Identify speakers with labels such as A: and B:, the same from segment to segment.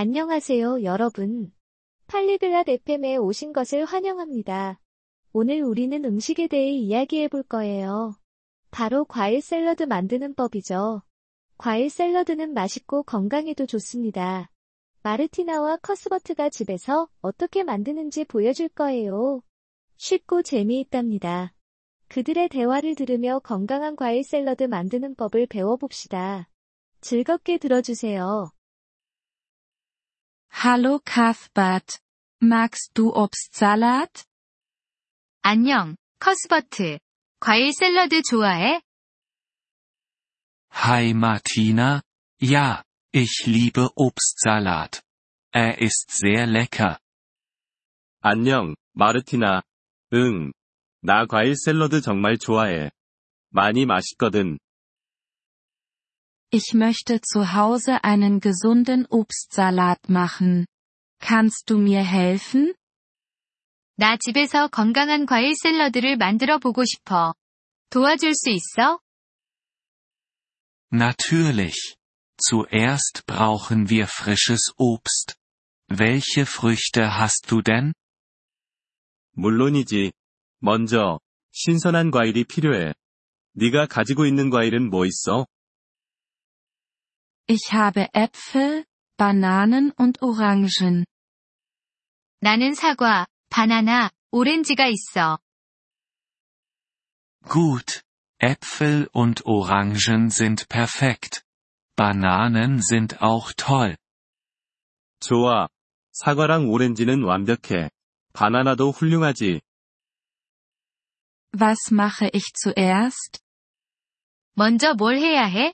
A: 안녕하세요, 여러분. 팔리글랏 FM에 오신 것을 환영합니다. 오늘 우리는 음식에 대해 이야기해 볼 거예요. 바로 과일 샐러드 만드는 법이죠. 과일 샐러드는 맛있고 건강에도 좋습니다. 마르티나와 커스버트가 집에서 어떻게 만드는지 보여줄 거예요. 쉽고 재미있답니다. 그들의 대화를 들으며 건강한 과일 샐러드 만드는 법을 배워봅시다. 즐겁게 들어주세요.
B: Hallo Cuthbert. Magst du Obstsalat?
C: 안녕, 커스버트. 과일 샐러드 좋아해?
D: Hi Martina, ja, ich liebe Obstsalat. Er ist sehr lecker.
E: 안녕, 마르티나. 응. 나 과일 샐러드 정말 좋아해. 많이 맛있거든.
B: Ich möchte zu Hause einen gesunden Obstsalat machen. Kannst du mir helfen?
C: 나 집에서 건강한 과일 샐러드를 만들어 보고 싶어. 도와줄 수 있어?
D: Natürlich. Zuerst brauchen wir frisches Obst. Welche Früchte hast du denn?
E: 물론이지. 먼저, 신선한 과일이 필요해. 네가 가지고 있는 과일은 뭐 있어?
B: Ich habe Äpfel, Bananen und Orangen.
C: 나는 사과, 바나나, 오렌지가 있어.
D: Gut. Äpfel und Orangen sind perfekt. Bananen sind auch toll.
E: 좋아. 사과랑 오렌지는 완벽해. 바나나도 훌륭하지.
B: Was mache ich zuerst?
C: 먼저 뭘 해야 해?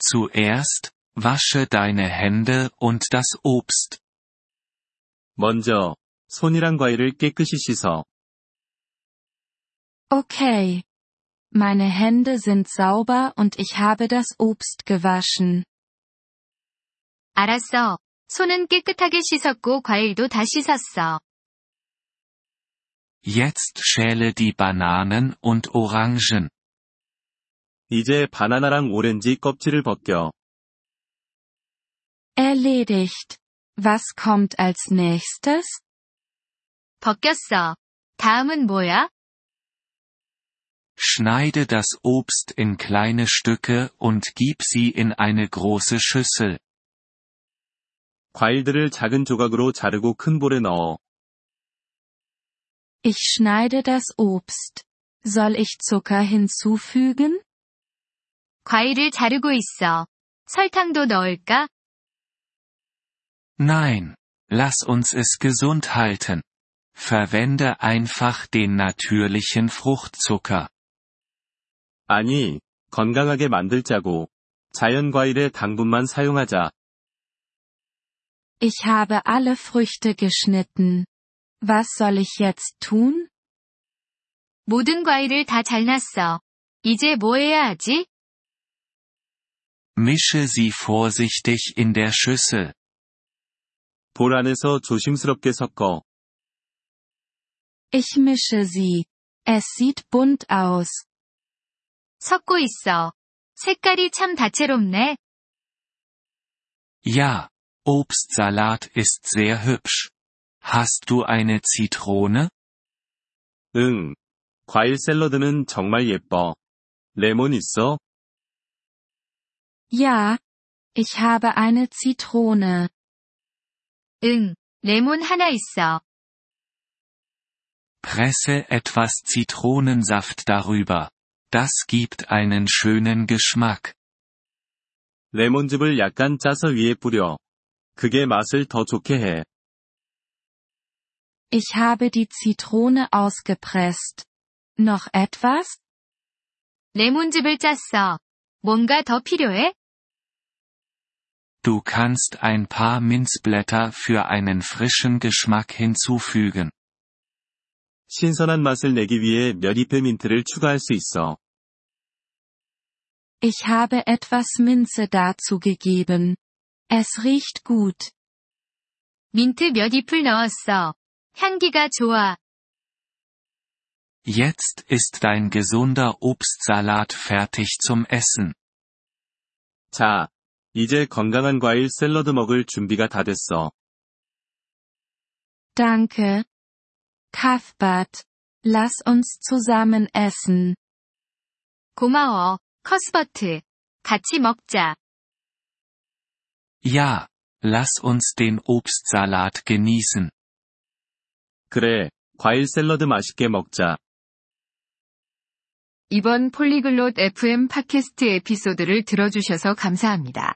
D: Zuerst, wasche deine Hände und das Obst.
E: 먼저, 손이랑 과일을 깨끗이 씻어.
B: Okay. Meine Hände sind sauber und ich habe das Obst gewaschen.
C: 알았어. 손은 깨끗하게 씻었고 과일도 다 씻었어.
D: Jetzt schäle die Bananen und Orangen.
E: 이제 바나나랑 오렌지 껍질을 벗겨.
B: Erledigt. Was kommt als nächstes?
C: 벗겼어. 다음은 뭐야?
D: Schneide das Obst in kleine Stücke und gib sie in eine große Schüssel.
E: 과일들을 작은 조각으로 자르고 큰 볼에 넣어.
B: Ich schneide das Obst. Soll ich Zucker hinzufügen?
C: 과일을 자르고 있어. 설탕도 넣을까?
D: Nein, lass uns es gesund halten. Verwende einfach den natürlichen Fruchtzucker.
E: 아니, 건강하게 만들자고. 자연 과일의 당분만 사용하자.
B: Ich habe alle Früchte geschnitten. Was soll ich jetzt tun?
C: 모든 과일을 다 잘랐어. 이제 뭐 해야 하지?
D: Mische sie vorsichtig in der Schüssel.
E: 볼 안에서 조심스럽게 섞어.
B: Ich mische sie. Es sieht bunt aus.
C: 섞고 있어. 색깔이 참 다채롭네.
D: Ja, Obstsalat ist sehr hübsch. Hast du eine Zitrone?
E: 응. 과일 샐러드는 정말 예뻐. 레몬 있어?
B: Ja. Ich habe eine Zitrone.
C: 응, 레몬 하나 있어.
D: Presse etwas Zitronensaft darüber. Das gibt einen schönen Geschmack.
E: 레몬즙을 약간 짜서 위에 뿌려. 그게 맛을 더 좋게 해.
B: Ich habe die Zitrone ausgepresst. Noch etwas?
C: 레몬즙을 짰어. 뭔가 더 필요해?
D: Du kannst ein paar Minzblätter für einen frischen Geschmack hinzufügen.
E: 신선한 맛을 내기 위해 몇 잎의 민트를 추가할 수 있어.
B: Ich habe etwas Minze dazu gegeben. Es riecht gut.
C: 민트 몇 잎을 넣었어. 향기가 좋아.
D: Jetzt ist dein gesunder Obstsalat fertig zum Essen.
E: 자, 이제 건강한 과일 샐러드 먹을 준비가 다 됐어.
B: Danke. Cuthbert. Lass uns zusammen essen.
C: 고마워, 커스버트. 같이 먹자.
D: Ja, lass uns den Obstsalat genießen.
E: 그래, 과일 샐러드 맛있게 먹자.
C: 이번 폴리글롯 FM 팟캐스트 에피소드를 들어주셔서 감사합니다.